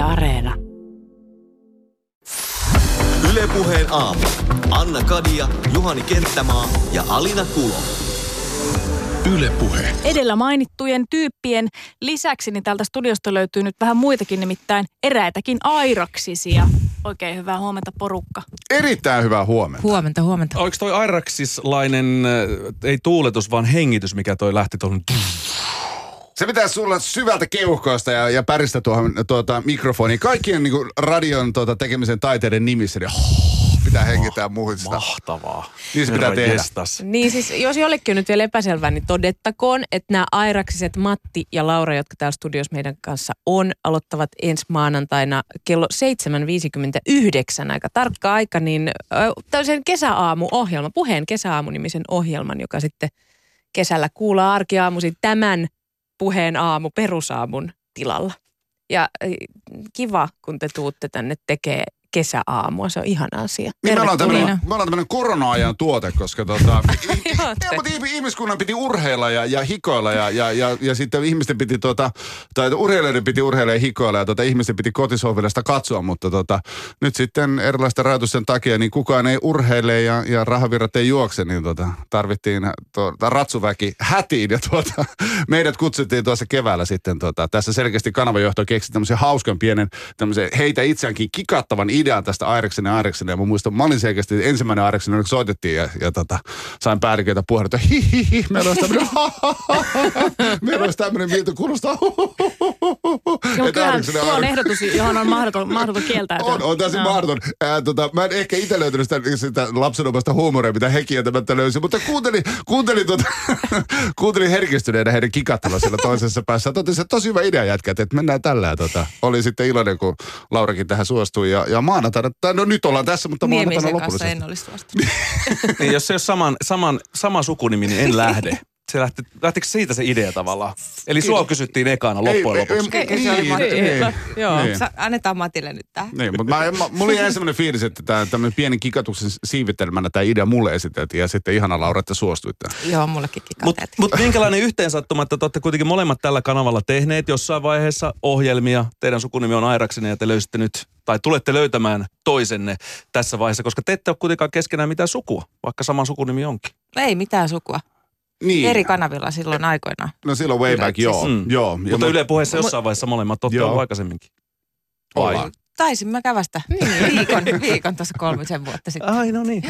Yle Areena. Ylepuheen aamu. Anna Kadia, Juhani Kenttämaa ja Alina Kulo. Ylepuhe. Edellä mainittujen tyyppien lisäksi niin täältä studiosta löytyy nyt vähän muitakin, nimittäin eräitäkin airaksisia. Oikein hyvää huomenta porukka. Erittäin hyvää huomenta. Huomenta, huomenta. Oliko toi airaksislainen, äh, ei tuuletus, vaan hengitys, mikä toi lähti tuohon? Se pitäisi sulla syvältä keuhkoista ja, ja päristä tuohon tuota, mikrofoniin. Kaikkien niin kuin, radion tuota, tekemisen taiteiden nimissä. Niin, oh, pitää hengittää muuhun sitä. Mahtavaa. Niin se pitää Herra tehdä. Jestas. Niin siis, jos jollekin on nyt vielä epäselvää, niin todettakoon, että nämä airaksiset Matti ja Laura, jotka täällä studiossa meidän kanssa on, aloittavat ensi maanantaina kello 7.59, aika tarkka aika, niin tämmöisen kesäaamu-ohjelman, puheen kesäaamu-nimisen ohjelman, joka sitten kesällä kuulaa arkiaamuisin tämän puheen aamu perusaamun tilalla. Ja ö, kiva, kun te tuutte tänne tekee kesäaamua, se on ihana asia. Niin me ollaan tämmöinen, Tervetuloa. me ollaan tämmöinen korona-ajan tuote, koska tota, i- i- Ootte. ja, mutta ihmi- ihmiskunnan piti urheilla ja, ja hikoilla ja, ja, ja, ja sitten ihmisten piti tota, tai urheilijoiden piti urheilla ja hikoilla ja tota, ihmisten piti kotisohville sitä katsoa, mutta tota, nyt sitten erilaisten rajoitusten takia niin kukaan ei urheile ja, ja rahavirrat ei juokse, niin tota, tarvittiin tuota, ratsuväki hätiin ja tuota, meidät kutsuttiin tuossa keväällä sitten tota, tässä selkeästi kanavajohto keksi tämmöisen hauskan pienen tämmöisen heitä itseäänkin kikattavan idean tästä Aireksen ja Aireksen ja mä muistan, mä olin selkeästi ensimmäinen Aireksen, kun soitettiin ja, ja tota, sain päälliköitä puhelu, että hi hi hi, meillä olisi tämmöinen meillä olisi tämmöinen miltä kuulostaa Joo, kyllähän tuo on ehdotus, johon on mahdoton, mahdoton kieltäytyä. on, on täysin mahdoton. Ää, tota, mä en ehkä itse löytänyt sitä, sitä lapsenomasta huumoria, mitä he kieltämättä löysi, mutta kuuntelin, kuuntelin, tota, kuuntelin herkistyneenä heidän kikattava siellä toisessa päässä. Totesin, että tosi hyvä idea jätkät, että mennään tällä. Tota, oli sitten iloinen, kun Laurakin tähän suostui. Ja, ja maanantaina, tai no nyt ollaan tässä, mutta maanantaina Niemisen lopullisesti. en olisi suostunut. Niin, jos se ei ole saman, saman, sama sukunimi, niin en lähde. Se lähti, lähtikö siitä se idea tavallaan? Eli sua kysyttiin ekana loppujen Ei, ei, lopuksi. ei, Ei, se oli Niin, Matti. niin, Joo, niin. Sa- annetaan Matille nyt tää. Niin, mutta mä, mä, mulla jäi semmoinen fiilis, että tämä tämmöinen pieni kikatuksen siivittelemänä tämä idea mulle esiteltiin ja sitten ihana Laura, että suostuitte. Joo, mullekin Mutta kikateet. mut minkälainen yhteensattuma, että te olette kuitenkin molemmat tällä kanavalla tehneet jossain vaiheessa ohjelmia. Teidän sukunimi on Airaksinen ja te löysitte nyt, tai tulette löytämään toisenne tässä vaiheessa, koska te ette ole kuitenkaan keskenään mitään sukua, vaikka sama sukunimi onkin. Ei mitään sukua. Niin. Eri kanavilla silloin aikoinaan. No silloin way back, joo. Mm. joo. Ja Mutta mu- Yle puheessa jossain vaiheessa molemmat olette Joo. ollut aikaisemminkin. Vai? Ollaan. Taisin mä kävästä viikon, viikon tuossa kolmisen vuotta sitten. Ai no niin.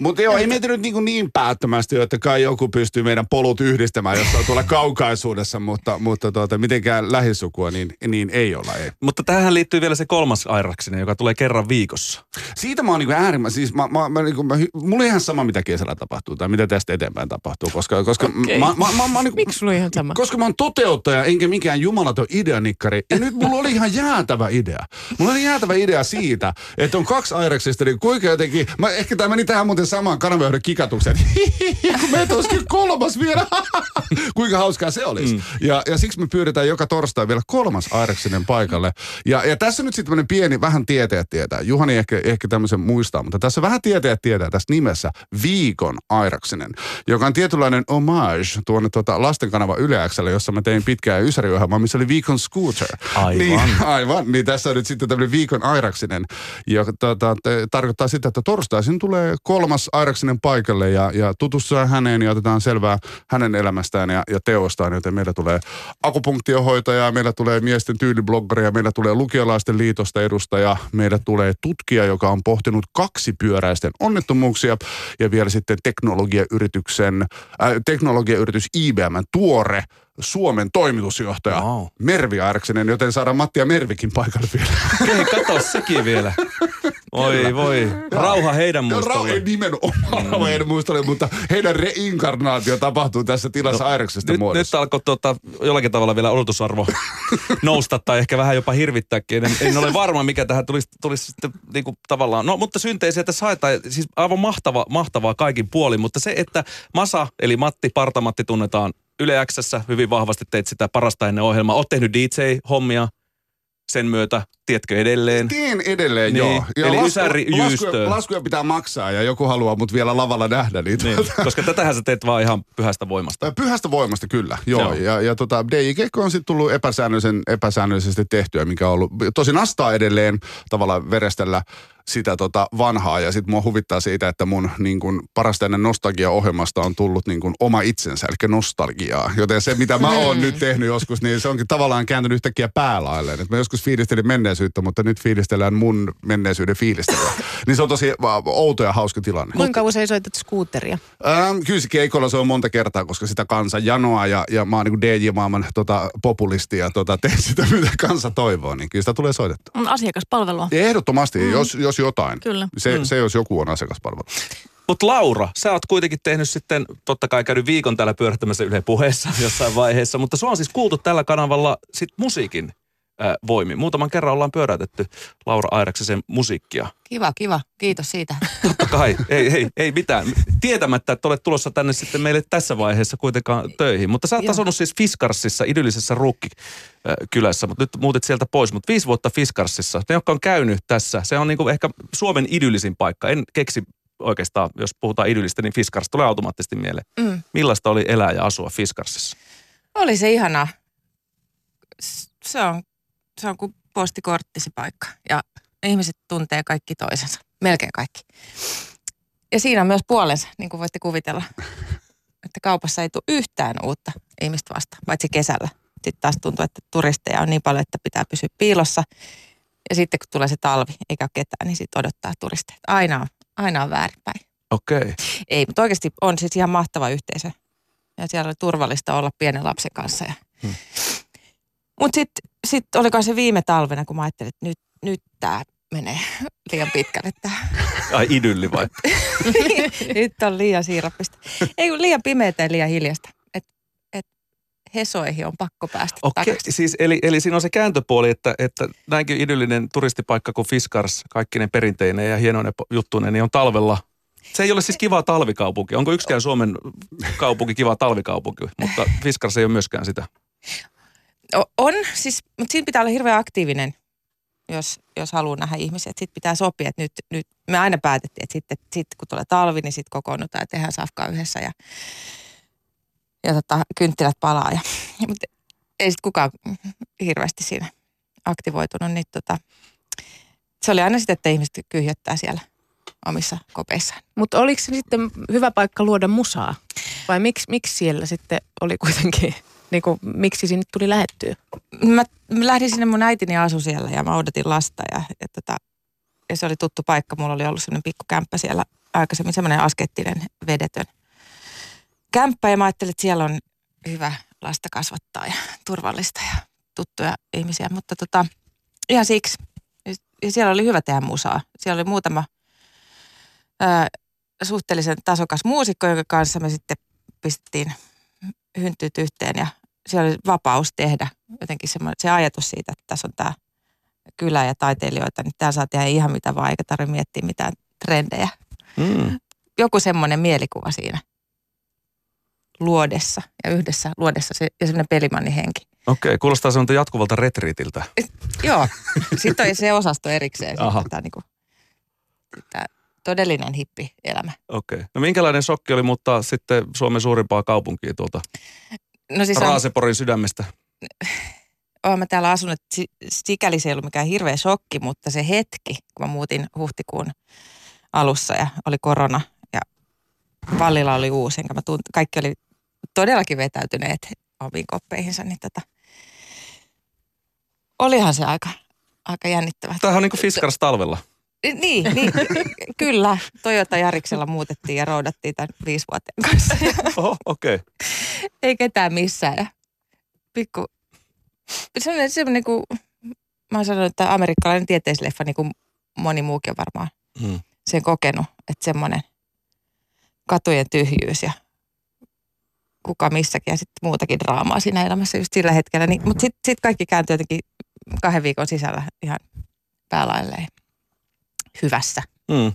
Mutta joo, ei meitä nyt niin, niin päättömästi, että kai joku pystyy meidän polut yhdistämään jossain tuolla kaukaisuudessa, mutta, mutta tuota, mitenkään lähisukua, niin, niin ei olla. Ei. Mutta tähän liittyy vielä se kolmas Airaksinen, joka tulee kerran viikossa. Siitä mä oon niin äärimmäisen, siis mä, mä, mä, niin mä, mulla on ihan sama, mitä kesällä tapahtuu tai mitä tästä eteenpäin tapahtuu, koska, koska Okei. mä, mä, mä, mä, niin, Miksi sulla on ihan sama? Koska mä oon toteuttaja, enkä mikään jumalaton ideanikkari. Ja nyt mulla oli ihan jäätävä idea. Mulla oli jäätävä idea siitä, että on kaksi Aireksista, niin kuinka jotenkin... Mä, ehkä tämä meni tähän muuten samaan kanavajohdon kikatukseen. kun meitä olisikin kolmas vielä. kuinka hauskaa se olisi. Mm. Ja, ja siksi me pyydetään joka torstai vielä kolmas Aireksinen paikalle. Ja, ja tässä nyt sitten pieni, vähän tietäjät tietää. Juhani ehkä, ehkä tämmöisen muistaa, mutta tässä vähän tietäjät tietää tästä nimessä Viikon Airaksinen, joka on tietynlainen homage tuonne tuota lastenkanava Yle Xlle, jossa mä tein pitkää ysäriohjelmaa, missä oli Viikon Scooter. Aivan. Niin, aivan. Niin tässä on nyt sitten tämmöinen Viikon Airaksinen, joka tuota, tarkoittaa sitä, että torstaisin tulee kolmas Airaksinen paikalle ja, ja tutustutaan häneen ja otetaan selvää hänen elämästään ja, ja teostaan, joten meillä tulee akupunktiohoitaja, meillä tulee miesten tyylibloggeri, meillä tulee lukiolaisten liitosta edustaja, meillä tulee tutkija, joka on pohtinut kaksipyöräisten onnettomuuksia ja vielä sitten teknologiayrityksen, äh, teknologiayritys IBM tuore Suomen toimitusjohtaja Wow. Mervi Airaksinen, joten saadaan Matti ja Mervikin paikalle vielä. Okei, kato sekin vielä. Voi voi. Rauha heidän muistolle. Rauha nimenomaan mm. heidän muistolle, mutta heidän reinkarnaatio tapahtuu tässä tilassa no, Airaksesta Nyt, muodossa. nyt alkoi tota, jollakin tavalla vielä odotusarvo nousta tai ehkä vähän jopa hirvittääkin. En, en ole varma, mikä tähän tulisi, tulisi sitten niinku tavallaan. No, mutta synteisiä tässä haetaan. Siis aivan mahtava, mahtavaa kaikin puolin. Mutta se, että Masa, eli Matti, Partamatti tunnetaan Yle Xssä hyvin vahvasti teit sitä parasta ennen ohjelmaa. Oot tehnyt DJ-hommia sen myötä. Tiedätkö edelleen? Teen edelleen, Niin, joo. eli lasku- ysäri laskuja, laskuja pitää maksaa ja joku haluaa mut vielä lavalla nähdä. Niin, Niin, tota- koska tätähän sä teet vaan ihan pyhästä voimasta. Pyhästä voimasta kyllä, joo. Joo. Ja, ja tota, DJ-keikko on sitten tullut epäsäännöllisen, epäsäännöllisesti tehtyä, mikä on ollut, tosin astaa edelleen tavallaan verestellä sitä tota vanhaa ja sitten mua huvittaa siitä, että mun niin kun, parasta ennen nostalgia-ohjelmasta on tullut niin kun, oma itsensä, eli nostalgiaa. Joten se, mitä mä oon nyt tehnyt joskus, niin se onkin tavallaan kääntynyt yhtäkkiä päälailleen. Et mä joskus fiilistelin menneisyyttä, mutta nyt fiilistellään mun menneisyyden fiilistelyä. niin se on tosi va- outo ja hauska tilanne. Kuinka usein soitat skuuteria? Ähm, kyllä se keikolla se on monta kertaa, koska sitä kansa janoaa ja, ja mä oon niin DJ-maailman tota, populisti ja tota, teen sitä, mitä kansa toivoo, niin kyllä sitä tulee soitettua. On asiakaspalvelua. Ja ehdottomasti, mm. jos, jos jotain. Kyllä. Se, mm. se, jos joku on asiakaspalvelu. Mutta Laura, sä oot kuitenkin tehnyt sitten, totta kai käynyt viikon täällä pyörittämässä Yle puheessa jossain vaiheessa, mutta sua on siis kuultu tällä kanavalla sit musiikin äh, voimin. Muutaman kerran ollaan pyöräytetty Laura Airaksisen musiikkia. Kiva, kiva. Kiitos siitä. Totta kai, ei, ei, ei mitään. Tietämättä, että olet tulossa tänne sitten meille tässä vaiheessa kuitenkaan töihin. Mutta sä oot asunut siis Fiskarsissa, idyllisessä Ruukki-kylässä, mutta nyt muutit sieltä pois. Mutta viisi vuotta Fiskarsissa, ne jotka on käynyt tässä, se on niinku ehkä Suomen idyllisin paikka. En keksi oikeastaan, jos puhutaan idyllistä, niin Fiskars tulee automaattisesti mieleen. Mm. Millaista oli elää ja asua Fiskarsissa? Oli se ihana. S- Se on, se on kuin postikortti se paikka. Ja ihmiset tuntee kaikki toisensa. Melkein kaikki. Ja siinä on myös puolensa, niin kuin voitte kuvitella. Että kaupassa ei tule yhtään uutta ihmistä vastaan, paitsi kesällä. Sitten taas tuntuu, että turisteja on niin paljon, että pitää pysyä piilossa. Ja sitten kun tulee se talvi, eikä ole ketään, niin sitten odottaa turisteja. Aina on, aina on väärinpäin. Okei. Okay. Ei, mutta oikeasti on siis ihan mahtava yhteisö. Ja siellä oli turvallista olla pienen lapsen kanssa. Ja... Hmm. Mutta sitten sit oliko se viime talvena, kun mä ajattelin, että nyt, nyt tämä menee liian pitkälle tämä. Ai idylli vai? nyt on liian siirappista. Ei kun liian pimeätä ja liian hiljasta. Et, et hesoihin on pakko päästä Okei, takaisin. siis eli, eli siinä on se kääntöpuoli, että, että näinkin idyllinen turistipaikka kuin Fiskars, kaikki ne perinteinen ja hienoinen juttuinen, niin on talvella. Se ei ole siis kiva talvikaupunki. Onko yksikään Suomen kaupunki kiva talvikaupunki, mutta Fiskars ei ole myöskään sitä. On, siis, mutta siinä pitää olla hirveän aktiivinen, jos, jos haluaa nähdä ihmisiä. Sitten pitää sopia, että nyt, nyt me aina päätettiin, että sitten, sitten kun tulee talvi, niin sitten kokoonnutaan ja tehdään safkaa yhdessä ja, ja tota, kynttilät palaa. Ja, mutta ei sitten kukaan hirveästi siinä aktivoitunut, niin tota, se oli aina sitten, että ihmiset kyhjöttää siellä omissa kopeissaan. Mutta oliko se sitten hyvä paikka luoda musaa? Vai miksi, miksi siellä sitten oli kuitenkin, niin kuin, miksi sinne tuli lähettyä? mä, mä lähdin sinne, mun äitini asui siellä ja mä odotin lasta ja, ja, tota, ja se oli tuttu paikka. Mulla oli ollut semmoinen pikku kämppä siellä aikaisemmin, semmoinen askettinen vedetön kämppä ja mä ajattelin, että siellä on hyvä lasta kasvattaa ja turvallista ja tuttuja ihmisiä, mutta tota, ihan siksi. Ja siellä oli hyvä tehdä musaa. Siellä oli muutama ää, suhteellisen tasokas muusikko, jonka kanssa me sitten pistettiin hynttyyt yhteen ja siellä oli vapaus tehdä jotenkin se ajatus siitä, että tässä on tämä kylä ja taiteilijoita, niin täällä saa tehdä ihan mitä vaan, eikä tarvitse miettiä mitään trendejä. Mm. Joku semmoinen mielikuva siinä luodessa ja yhdessä luodessa se, ja semmoinen pelimanni henki. Okei, kuulostaa semmoinen jatkuvalta retriitiltä. Joo, sitten on se osasto erikseen, tämä, niinku, tämä todellinen hippi-elämä. Okei. No minkälainen shokki oli muuttaa sitten Suomen suurimpaa kaupunkia tuolta No siis on, Raaseporin sydämestä? olen mä täällä asunut, sikäli se ei ollut mikään hirveä shokki, mutta se hetki, kun mä muutin huhtikuun alussa ja oli korona ja Vallilla oli uusi, enkä mä tunt, kaikki oli todellakin vetäytyneet omiin koppeihinsa, niin tota, olihan se aika, aika jännittävää. Tämähän on niin kuin Fiskars talvella. Niin, niin, kyllä. Toyota Jariksella muutettiin ja roudattiin tämän viisivuotiaan kanssa. Oho, okei. Okay. Ei ketään missään. Ja pikku, semmoinen, semmoinen kuin, mä oon sanonut, että amerikkalainen tieteisleffa, niin kuin moni muukin on varmaan Mm. sen kokenut, että semmoinen katujen tyhjyys ja kuka missäkin ja sitten muutakin draamaa siinä elämässä just sillä hetkellä. Niin, mutta sitten sit kaikki kääntyi jotenkin kahden viikon sisällä ihan päälailleen hyvässä. Mm.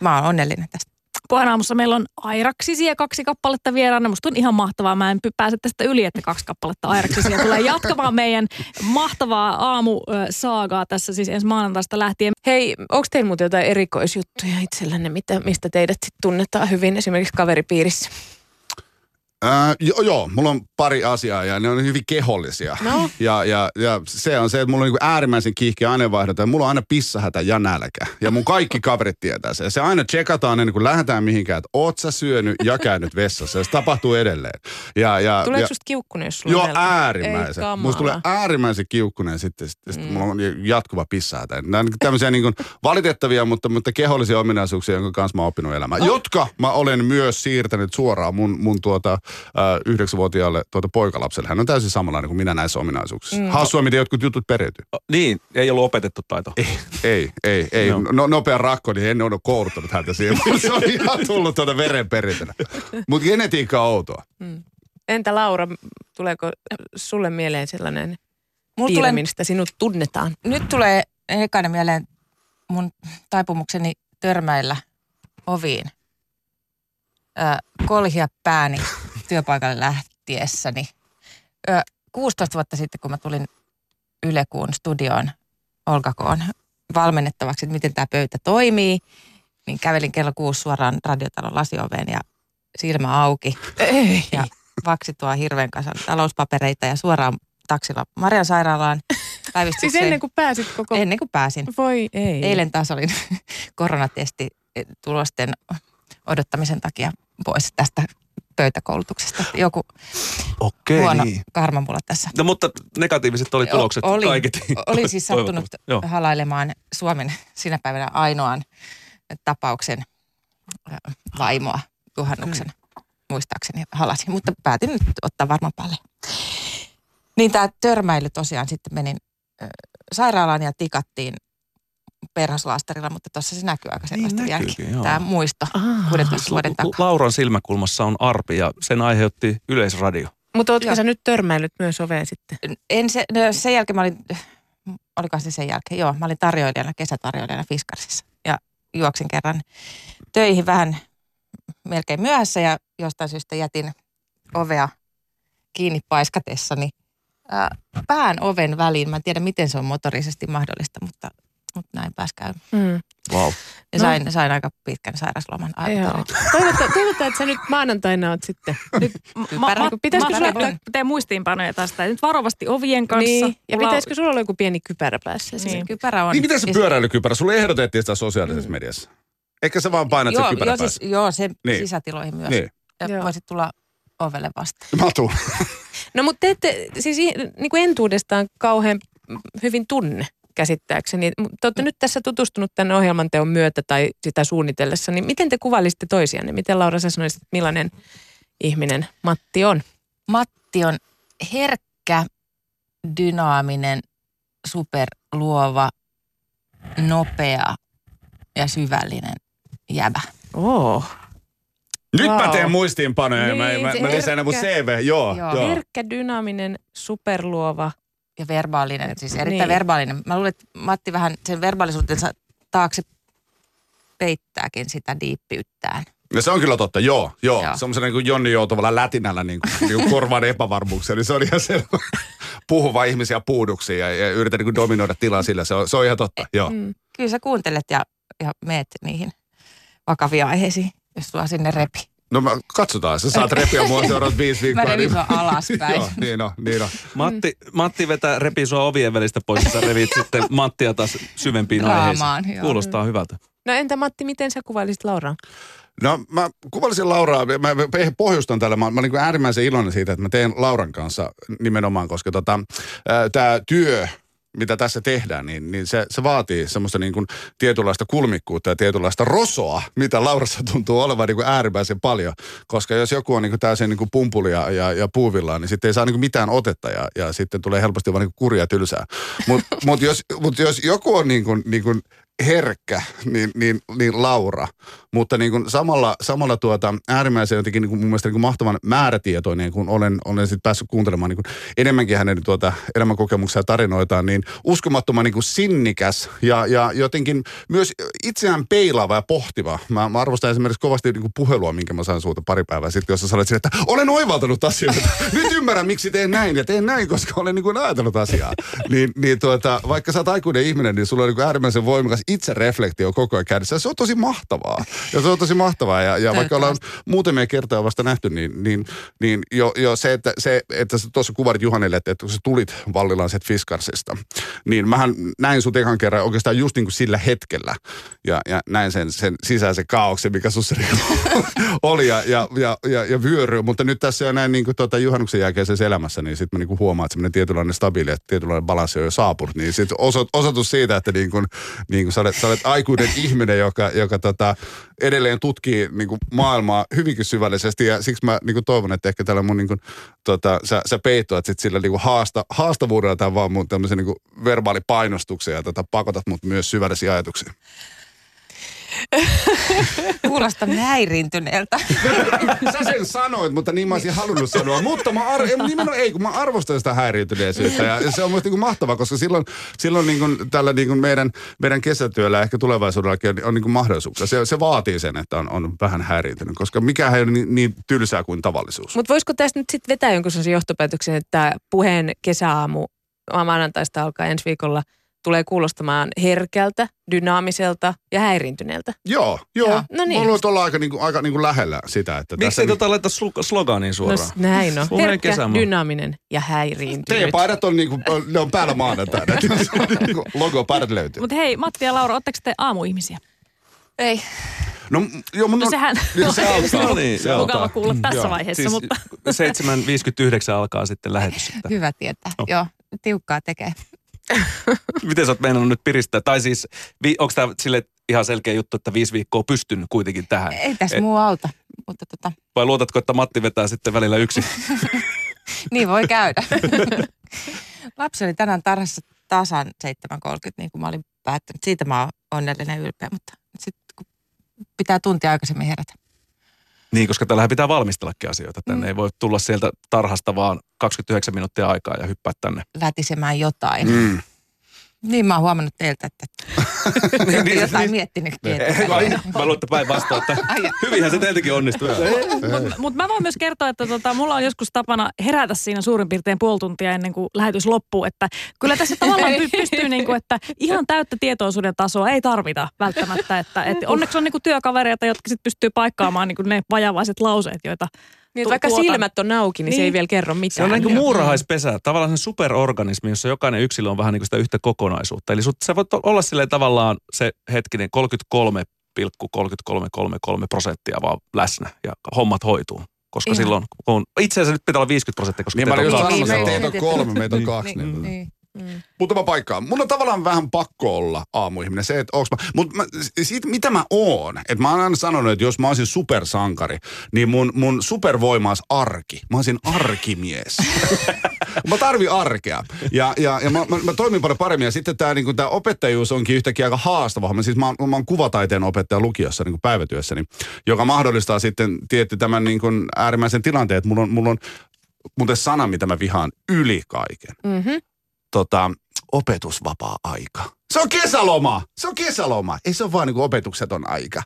Mä oon onnellinen tästä. Puheen aamussa meillä on airaksisia kaksi kappaletta vieraana. Musta on ihan mahtavaa. Mä en pääse tästä yli, että kaksi kappaletta airaksisia tulee jatkamaan meidän mahtavaa aamusaagaa tässä siis ensi maanantaista lähtien. Hei, onko teillä muuten jotain erikoisjuttuja itsellänne, mistä teidät sit tunnetaan hyvin esimerkiksi kaveripiirissä? Ää, joo, joo, mulla on pari asiaa ja ne on hyvin kehollisia. No. Ja, ja, ja se on se, että mulla on niin äärimmäisen kiihkeä aineenvaihdunta ja mulla on aina pissahätä ja nälkä. Ja mun kaikki kaverit tietää se. Ja se aina tsekataan ennen kuin lähdetään mihinkään, että oot sä syönyt ja käynyt vessassa. Ja se tapahtuu edelleen. Ja, ja, Tuleeko ja, susta kiukkunen, jos sulla Joo, nälkä? äärimmäisen. Ei Musta tulee äärimmäisen kiukkunen sitten. sitten, sitten mulla on jatkuva pissahätä. Nämä on tämmöisiä niin kuin valitettavia, mutta, mutta kehollisia ominaisuuksia, jonka kanssa mä oon oppinut elämään. Oh. Jotka mä olen myös siirtänyt suoraan mun, mun tuota, äh, yhdeksänvuotiaalle tuota poikalapselle. Hän on täysin samanlainen kuin minä näissä ominaisuuksissa. Mm. Hassua, miten jotkut jutut periytyy. Niin, ei ollut opetettu taito. Ei, ei, ei. ei. Joo. No, nopea rakko, niin en ole kouluttanut häntä siihen. se on ihan tullut tuota verenperintönä. Mutta genetiikka on outoa. Entä Laura, tuleeko sulle mieleen sellainen Mulla piirre, tulee, mistä sinut tunnetaan? nyt tulee ekana mieleen mun taipumukseni törmäillä oviin. Ö, kolhia pääni työpaikalle lähtiessäni. Ö, 16 vuotta sitten, kun mä tulin Ylekuun studioon Olkakoon valmennettavaksi, että miten tämä pöytä toimii, niin kävelin kello kuusi suoraan radiotalon lasioveen ja silmä auki. Ei. Ja vaksi tuo hirveän kasan talouspapereita ja suoraan taksilla Marian sairaalaan päivystykseen. Siis ennen kuin pääsit koko... Ennen kuin pääsin. Voi ei. Eilen taas olin koronatesti tulosten odottamisen takia pois tästä pöytäkoulutuksesta. Joku Okei, huono niin. karma mulla tässä. No mutta negatiiviset oli tulokset Olin, kaiketi. olin siis sattunut halailemaan Suomen sinä päivänä ainoan tapauksen ö, vaimoa juhannuksen. Muistaakseni halasin, mutta päätin nyt ottaa varmaan paljon. Niin tämä törmäily tosiaan sitten menin ö, sairaalaan ja tikattiin perhoslastarilla, mutta tuossa se näkyy aika selvästi Niin vielä. näkyykin, joo. Tämä muisto Ah. 16 vuoden takaa. Lauran silmäkulmassa on arpi ja sen aiheutti yleisradio. Mutta ootko Joo. sä nyt törmäillyt myös oveen sitten? En se, no sen jälkeen mä olin, olikohan se sen jälkeen, joo, mä olin tarjoilijana, kesätarjoilijana Fiskarsissa. Ja juoksin kerran töihin vähän melkein myöhässä ja jostain syystä jätin ovea kiinni paiskatessani ää, pään oven väliin. Mä en tiedä, miten se on motorisesti mahdollista, mutta, mutta näin pääs käymään. Mm. Wow. Ja sain, sain aika pitkän sairasloman aivan Joo. Toivotaan, toivotaan, että sä nyt maanantaina oot sitten. Nyt, Kypärä. pitäisikö mä, sulla olla- tee muistiinpanoja tästä. Nyt varovasti ovien kanssa. niin, ja pitäisikö sulla olla joku pieni kypärä päässä? Niin. Kypärä on. Niin miten se pyöräilykypärä? Sulle ehdotettiin sitä sosiaalisessa mediassa. Ehkä sä vaan painat joo, sen kypärän joo, siis, joo, se Niin. sisätiloihin myös. Niin. Ja Joo. voisit tulla ovelle vastaan. Mä tuun. No mutta te ette siis niin kuin entuudestaan kauhean hyvin tunne käsittääkseni. Te olette nyt tässä tutustunut tämän ohjelman teon myötä tai sitä suunnitellessa, niin miten te kuvailisitte toisianne? Miten Laura sä sanoisit, että millainen ihminen Matti on? Matti on herkkä, dynaaminen, superluova, nopea ja syvällinen jäbä. Oh. Nyt mä Wow. teen muistiinpanoja ja mä, Niin, mä, se mä lisään ne mun. CV. Joo, Joo. joo. Herkkä, dynaaminen, superluova. Ja verbaalinen, siis erittäin Niin. verbaalinen. Mä luulen, että Matti vähän sen verbaalisuutensa taakse peittääkin sitä diippiyttään. Ja se on kyllä totta, joo, joo. Joo. Semmoisella niin kuin Jonni Joutavalla lätinällä niin kuin, niin kuin korvaan epävarmuuksia, niin se on ihan selvä. Puhuva ihmisiä puuduksiin ja, ja yritän niin kuin dominoida tilaa sillä, se on, se on ihan totta, joo. Mm. Kyllä sä kuuntelet ja, ja meet niihin vakaviin aiheisiin, jos sua sinne repi. No mä, katsotaan, sä saat repiä mua seuraavat viisi viikkoa. Mä revin niin- alaspäin. joo, niin on, niin on. Matti, Matti vetää repii sua ovien välistä pois ja sä revit sitten Mattia taas syvempiin Draamaan, aiheisiin. joo. Kuulostaa hyvältä. No entä Matti, miten sä kuvailisit Lauraa? No mä kuvailisin Lauraa, mä pohjustan tällä, mä, mä olen niin äärimmäisen iloinen siitä, että mä teen Lauran kanssa nimenomaan, koska tota, tämä työ, mitä tässä tehdään, niin, niin se, se vaatii semmoista niin kuin tietynlaista kulmikkuutta ja tietynlaista rosoa, mitä Laurassa tuntuu olevan niin kuin äärimmäisen paljon. Koska jos joku on niin kuin täysin niin kuin pumpuli ja, ja, puuvillaan, niin sitten ei saa niin kuin mitään otetta ja, ja sitten tulee helposti vaan niin kurja tylsää. Mutta mut jos, mut jos joku on niin kuin, niin kuin herkkä, niin, niin, niin Laura. Mutta niin kuin samalla, samalla tuota, äärimmäisen jotenkin niin kuin mun mielestä niin kuin mahtavan määrätietoinen, kun olen, olen sitten päässyt kuuntelemaan niin kuin enemmänkin hänen tuota, elämänkokemuksia ja tarinoitaan, niin uskomattoman niin kuin sinnikäs ja, ja jotenkin myös itseään peilaava ja pohtiva. Mä, mä arvostan esimerkiksi kovasti niin kuin puhelua, minkä mä sain sulta pari päivää sitten, jossa sä olet sille, että olen oivaltanut asioita. Nyt ymmärrän, miksi teen näin ja teen näin, koska olen niin kuin ajatellut asiaa. Niin, niin tuota, vaikka sä oot aikuinen ihminen, niin sulla on niin kuin äärimmäisen voimakas itse reflektio koko ajan kädessä. Se on tosi mahtavaa. Ja se on tosi mahtavaa. Ja, ja vaikka ollaan muutamia kertoja vasta nähty, niin, niin, niin jo, jo se, että, se, että sä tuossa kuvarit Juhanille, että, että kun sä tulit Vallilanset Fiskarsista, niin mähän näin sut ekan kerran oikeastaan just niin kuin sillä hetkellä. Ja, ja näin sen, sen sisäisen kaauksen, mikä sussa oli ja, ja, ja, ja, ja vyöryy. Mutta nyt tässä jo näin niin kuin tuota juhannuksen jälkeisessä elämässä, niin sitten mä niin kuin huomaan, että semmoinen tietynlainen stabiili, että tietynlainen balanssi on jo saapunut. Niin sitten osoitus siitä, että niin kuin, niin kuin sä, olet, sä olet aikuinen ihminen, joka, joka tota, edelleen tutkii niin kuin maailmaa hyvinkin syvällisesti. Ja siksi mä niin kuin toivon, että ehkä tällä mun niin kuin, tota, sä, sä peittoat sit sillä niin kuin haasta, haastavuudella tai vaan mun tämmöisen niin verbaalipainostuksen ja tota, pakotat mut myös syvällisiin ajatuksiin. Kuulostaa häiriintyneeltä. Sä sen sanoit, mutta niin mä olisin halunnut sanoa. Mutta mä ar- ei, nimenomaan ei, kun mä arvostan sitä häiriintyneisyyttä. Ja se on musta niin mahtavaa, koska silloin, silloin niin kuin tällä niin kuin meidän, meidän kesätyöllä ehkä tulevaisuudellakin on, on niin kuin mahdollisuuksia. Se, se vaatii sen, että on, on vähän häiriintynyt, koska mikä ei ole niin, niin tylsää kuin tavallisuus. Mutta voisiko tästä nyt sitten vetää jonkun johtopäätöksen, että puheen kesäaamu maanantaista alkaa ensi viikolla tulee kuulostamaan herkältä, dynaamiselta ja häiriintyneeltä. Joo, joo. Joo. No niin. Mä luulen, että ollaan aika, niin kuin, aika niin kuin lähellä sitä. Että Miksi ei niin- tota laita sloganiin No, suoraan? s- näin on. Herkkä, kesämaa. dynaaminen ja häiriintynyt. Teidän paidat on, niin kuin, ne on päällä maanantaina. Niin kuin Logo paidat löytyy. Mutta hei, Matti ja Laura, ootteko te aamuihmisiä? Ei. No, joo, mun No sehän Joo, se auttaa. No niin, se auttaa. mukava kuulla tässä Joo. vaiheessa, Siis mutta 7.59 alkaa sitten lähetys. Hyvä tietää. No. Joo, tiukkaa tekee. Miten sä oot meinannut nyt piristää? Tai siis, onko tämä sille ihan selkeä juttu, että viisi viikkoa pystyn kuitenkin tähän? Ei tässä Et- muu auta. Mutta tota, Vai luotatko, että Matti vetää sitten välillä yksi? niin voi käydä. Lapsi oli tänään tarhassa tasan 7.30, niin kuin mä olin päättänyt. Siitä mä oon onnellinen ja ylpeä, mutta sitten pitää tuntia aikaisemmin herätä. Niin, koska tällähän pitää valmistellakin asioita. Tänne Mm. ei voi tulla sieltä tarhasta vaan 29 minuuttia aikaa ja hyppää tänne. Lätisemään jotain. Mm. Niin mä oon huomannut teiltä, että Niin, niin, jotain niin. miettinytkin. Ei, että- Mä mä luulen, että päinvastoin, että hyvinhän se teiltäkin onnistuu. Mutta mut mä voin myös kertoa, että tota, mulla on joskus tapana herätä siinä suurin piirtein puoli tuntia ennen kuin lähetys loppuu. Että kyllä tässä tavallaan py- pystyy, niinku, että ihan täyttä tietoisuuden tasoa ei tarvita välttämättä. Että, et onneksi on niinku työkavereita, jotka sit pystyy paikkaamaan niinku ne vajavaiset lauseet, joita Niin, tu- vaikka tuotan. silmät on auki, niin, se Niin. ei vielä kerro mitään. Se on niin kuin muurahaispesä, tavallaan sen superorganismi, jossa jokainen yksilö on vähän niin kuin sitä yhtä kokonaisuutta. Eli sut, sä voit olla silleen tavallaan se hetkinen 33,3333 prosenttia vaan läsnä ja hommat hoituu. Koska Ihan. silloin, kun itse asiassa nyt pitää olla 50 prosenttia, koska Niin olin on kaksi. sanomassa, Niin, on kolme, meitä on kaksi. niin, Niin. niin. Muutama paikka. Mun on tavallaan vähän pakko olla aamuihminen. Se, että onks mä, mut mä, siitä, mitä mä oon, että mä oon aina sanonut, että jos mä olisin supersankari, niin mun, mun supervoima olisi arki. Mä olisin arkimies. mä tarvin arkea. Ja, ja, ja mä, mä, mä, toimin paljon paremmin. Ja sitten tämä niinku, tää opettajuus onkin yhtäkkiä aika haastava. Mä, siis mä, mä oon kuvataiteen opettaja lukiossa niin päivätyössäni, joka mahdollistaa sitten tietty tämän niin kuin äärimmäisen tilanteen, että mulla on, mulla on muuten sana, mitä mä vihaan yli kaiken Mm-hmm. Tota, opetusvapaa-aika. Se on kesäloma! Se on kesäloma! Ei se ole vaan niinku opetukseton aika.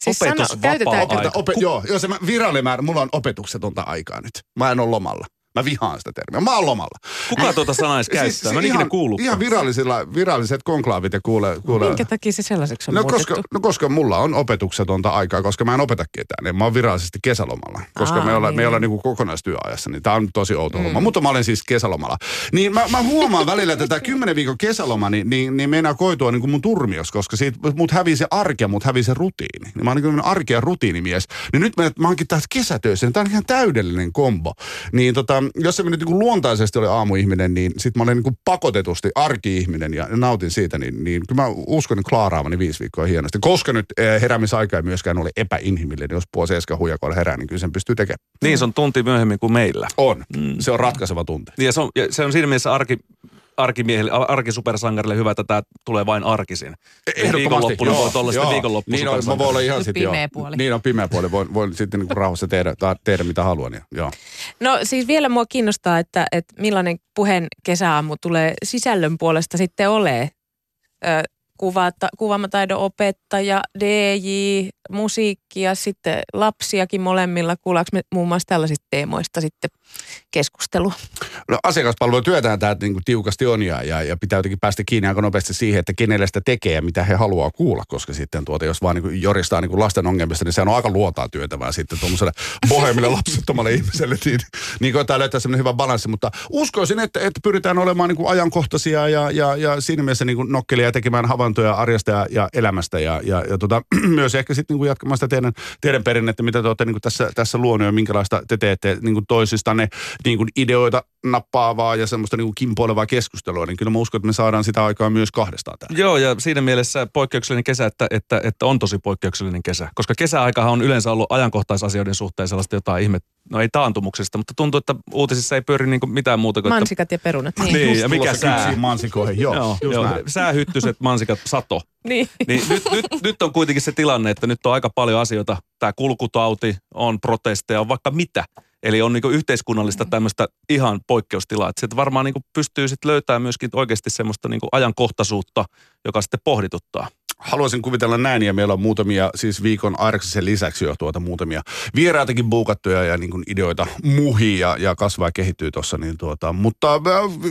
Siis sano, Opetusvapaa käytetäänkö, aika. Ope, joo, joo, se virallinen määrä, mulla on opetuksetonta aikaa nyt. Mä en ole lomalla. Mä vihaan sitä termiä. Mä oon lomalla. Kuka tuota sanaa edes käyttää? Mä en ikinä kuullutkaan. Ihan virallisilla, viralliset konklaavit ja kuule, kuule. minkä takia se sellaiseksi on No muutettu? koska, no koska mulla on opetuksetonta aikaa, koska mä en opeta ketään. Niin mä oon virallisesti kesälomalla, koska Aa, me ollaan, niin. me ollaan niinku kokonaistyöajassa. Niin tää on tosi outo mm. homma. Mutta mä olen siis kesälomalla. Niin mä, mä huomaan välillä, että tämä kymmenen viikon kesäloma, niin, niin, niin meinaa koitua niinku mun turmios, koska siitä mut hävii se arke, mut hävii se rutiini. Niin mä oon niinku arke- ja rutiinimies. Niin nyt mä, mä oonkin taas kesätöissä, niin tää on ihan täydellinen kombo. Niin tota, jos se nyt niinku luontaisesti oli aamuihminen, niin sit mä olen niinku pakotetusti arki-ihminen ja nautin siitä, niin, niin kyllä mä uskon niin klaaraavani viisi viikkoa hienosti. Koska nyt eh, heräämisaika ei myöskään ole epäinhimillinen, jos puoli seiskan huijakoilla herää, niin kyllä sen pystyy tekemään. Niin, se on tunti myöhemmin kuin meillä. On. Mm. Se on ratkaiseva tunti. Ja se on, ja se on siinä mielessä arki arkimiehille, arkisupersankarille hyvä, että tämä tulee vain arkisin. Ehdottomasti. Viikonloppuna joo, voi olla sitten joo. viikonloppu Niin on, mä voin olla ihan sitten joo. pimeä puoli. Niin on pimeä puoli. Voin, voin sitten niinku rauhassa tehdä, tehdä mitä haluan. Ja, joo. No siis vielä mua kiinnostaa, että, että millainen puheen kesäaamu tulee sisällön puolesta sitten olee. Ö, kuvata, kuvaamataidon opettaja, DJ, musiikki ja sitten lapsiakin molemmilla. Kuullaanko me muun muassa tällaisista teemoista sitten keskustelua? No, asiakaspalvelutyötään tämä niin kuin tiukasti on ja, ja, ja, pitää jotenkin päästä kiinni aika nopeasti siihen, että kenelle sitä tekee ja mitä he haluaa kuulla, koska sitten tuota, jos vaan niin kuin joristaa niin kuin lasten ongelmista, niin se on aika luotaa työtävää sitten tuommoiselle bohemille lapsettomalle ihmiselle, niin, niin koetaan löytää semmoinen hyvä balanssi, mutta uskoisin, että, että pyritään olemaan niin kuin ajankohtaisia ja, ja, ja siinä mielessä niin kuin nokkelia ja tekemään havaintoja arjesta ja, ja elämästä ja, ja, ja tota, myös ehkä sitten niin kuin jatkamaan sitä teidän, teidän perinnettä, mitä te olette niin kuin tässä, tässä luonut ja minkälaista te teette niin kuin toisistanne niin kuin ideoita nappaavaa ja semmoista niin kuin kimpoilevaa keskustelua, niin kyllä mä uskon, että me saadaan sitä aikaa myös kahdestaan täällä. Joo, ja siinä mielessä poikkeuksellinen kesä, että, että, että on tosi poikkeuksellinen kesä. Koska kesäaikahan on yleensä ollut ajankohtaisasioiden suhteen sellaista jotain ihme, no ei taantumuksesta, mutta tuntuu, että uutisissa ei pyöri niin kuin mitään muuta kuin, että Mansikat ja perunat. Niin, niin ja mikä sää? mansikoihin, joo, Joo, just joo, näin. säähyttyset, mansikat, sato. Niin. Niin nyt, nyt, nyt on kuitenkin se tilanne, että nyt on aika paljon asioita. Tämä kulkutauti, on protesteja, on vaikka mitä. Eli on niinku yhteiskunnallista tämmöistä ihan poikkeustilaa. Että sieltä varmaan niinku pystyy sitten löytämään myöskin oikeasti semmoista niinku ajankohtaisuutta, joka sitten pohdituttaa. Haluaisin kuvitella näin, ja meillä on muutamia, siis viikon Airaksisen lisäksi jo tuota muutamia vieraitakin buukattuja ja niin kuin ideoita muhii ja, ja kasvaa ja kehittyy tuossa. Niin tuota, mutta äh,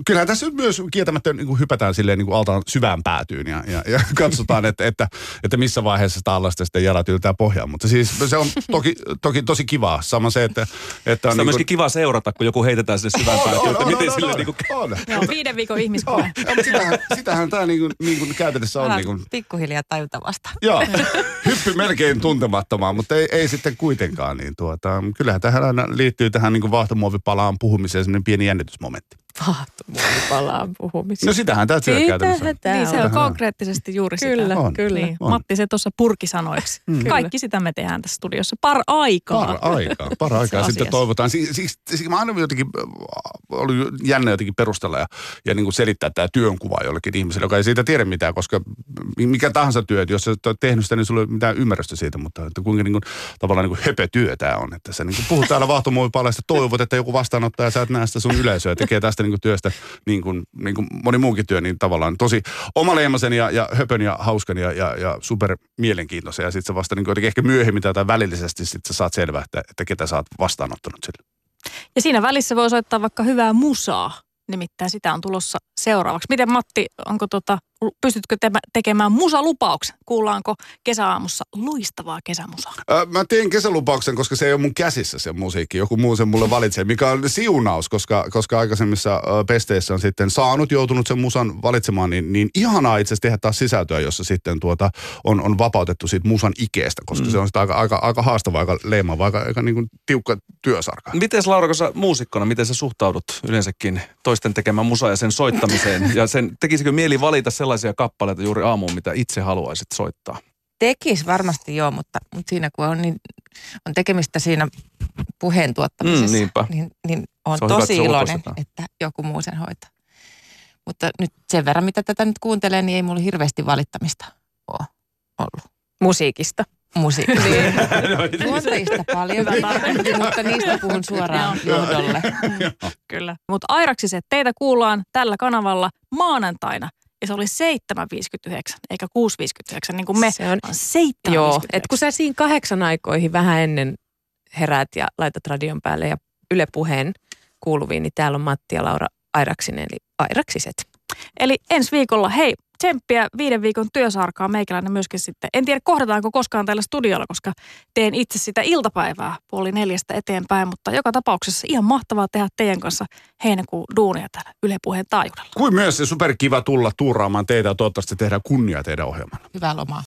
kyllähän tässä myös kieltämättä niin kuin hypätään silleen niin kuin altaan syvään päätyyn ja, ja, ja katsotaan, että, että, että, missä vaiheessa sitä allasta sitten jalat yltää pohjaan. Mutta siis se on toki, toki tosi kivaa. Sama se, että, että on, Sitä on niin myöskin kiva seurata, kun joku heitetään sinne syvään päätyyn, että miten sille niinku... on. Joo, viiden viikon On. ihmiskoe. Ja, mutta sitähän, sitähän tämä niin kuin, niin kuin käytännössä on. Niin kuin, pikkuhiljaa tajuta vasta. Joo, hyppy melkein tuntemattomaan, mutta ei, ei sitten kuitenkaan. Niin tuota, kyllähän tähän aina liittyy tähän niin kuin vaahtomuovipalaan puhumiseen semmoinen pieni jännitysmomentti. Vaahtomuovipalaan puhumiseen. No sitähän tämä työ käytännössä. Sitähän tää Niin se on. on konkreettisesti juuri Kyllä, sitä. On. kyllä. Niin, On. Matti se tuossa purki sanoiksi. Mm. Kaikki sitä me tehdään tässä studiossa. Par aikaa. Par aikaa, par aikaa. Sitten asiassa. toivotaan. Siksi, siksi, siksi mä aina jotenkin, äh, oli jännä jotenkin perustella ja, ja niin kuin selittää tämä työnkuva jollekin ihmiselle, joka ei siitä tiedä mitään, koska mikä tahansa työ, jos sä et ole tehnyt sitä, niin sulla ei ole mitään ymmärrystä siitä, mutta että kuinka niin kuin, tavallaan niin kuin höpötyö tämä on. Että sä niin kuin puhut täällä vaahtomuovipaleista, toivot, että joku vastaanottaa ja sä et näe sitä sun yleisöä, tekee tästä niin kuin työstä niin kuin, niin kuin moni muukin työ, niin tavallaan tosi omaleimaisen ja, ja höpön ja hauskan ja, ja, ja super mielenkiintoisen. Ja sitten sä vasta niin kuin ehkä myöhemmin tai välillisesti sit sä saat selvää, että, että ketä sä oot vastaanottanut sille. Ja siinä välissä voi soittaa vaikka hyvää musaa. Nimittäin sitä on tulossa seuraavaksi. Miten Matti, onko tota, pystytkö te- tekemään musalupauksen? Kuullaanko kesäaamussa loistavaa kesämusaa? Ö, Mä teen kesälupauksen, koska se ei ole mun käsissä se musiikki. Joku muu sen mulle valitsee, mikä on siunaus, koska, koska aikaisemmissa pesteissä on sitten saanut, joutunut sen musan valitsemaan, niin, niin ihanaa itse asiassa tehdä taas sisältöä, jossa sitten tuota, on, on vapautettu siitä musan ikeestä, koska mm. se on sitä aika, aika, aika haastava, aika leimaava, aika, aika niin kuin tiukka työsarka. Miten Laura, kun sä muusikkona, miten sä suhtaudut yleensäkin toisten tekemään musaa ja sen soittamiseen? Ja sen, tekisikö mieli valita sellaisia kappaleita juuri aamuun, mitä itse haluaisit soittaa? Tekis varmasti joo, mutta, mutta siinä kun on, niin, on tekemistä siinä puheen tuottamisessa, Mm, niinpä. niin, niin on Se on hyvä, tosi että se iloinen, ulkoistetaan. että joku muu sen hoitaa. Mutta nyt sen verran, mitä tätä nyt kuuntelee, niin ei mulla hirveästi valittamista ole ollut. Musiikista. Musiikista. Niin. Tuottajista paljon, mutta niistä puhun suoraan johdolle. Kyllä. Mutta Airaksiset, teitä kuullaan tällä kanavalla maanantaina. Ja se oli 7.59, eikä 6.59, niin kuin me. Se on, vaan 7.59. joo, että kun sä siinä kahdeksan aikoihin vähän ennen heräät ja laitat radion päälle ja Yle Puheen kuuluviin, niin täällä on Matti ja Laura Airaksinen, eli Airaksiset. Eli ensi viikolla, hei, tsemppiä viiden viikon työsarkaa meikäläinen myöskin sitten. En tiedä, kohdataanko koskaan täällä studiolla, koska teen itse sitä iltapäivää puoli neljästä eteenpäin, mutta joka tapauksessa ihan mahtavaa tehdä teidän kanssa heinäkuun duunia täällä Yle Puheen taajuudella. Kuin myös se superkiva tulla tuuraamaan teitä ja toivottavasti tehdään kunnia teidän ohjelman. Hyvää lomaa.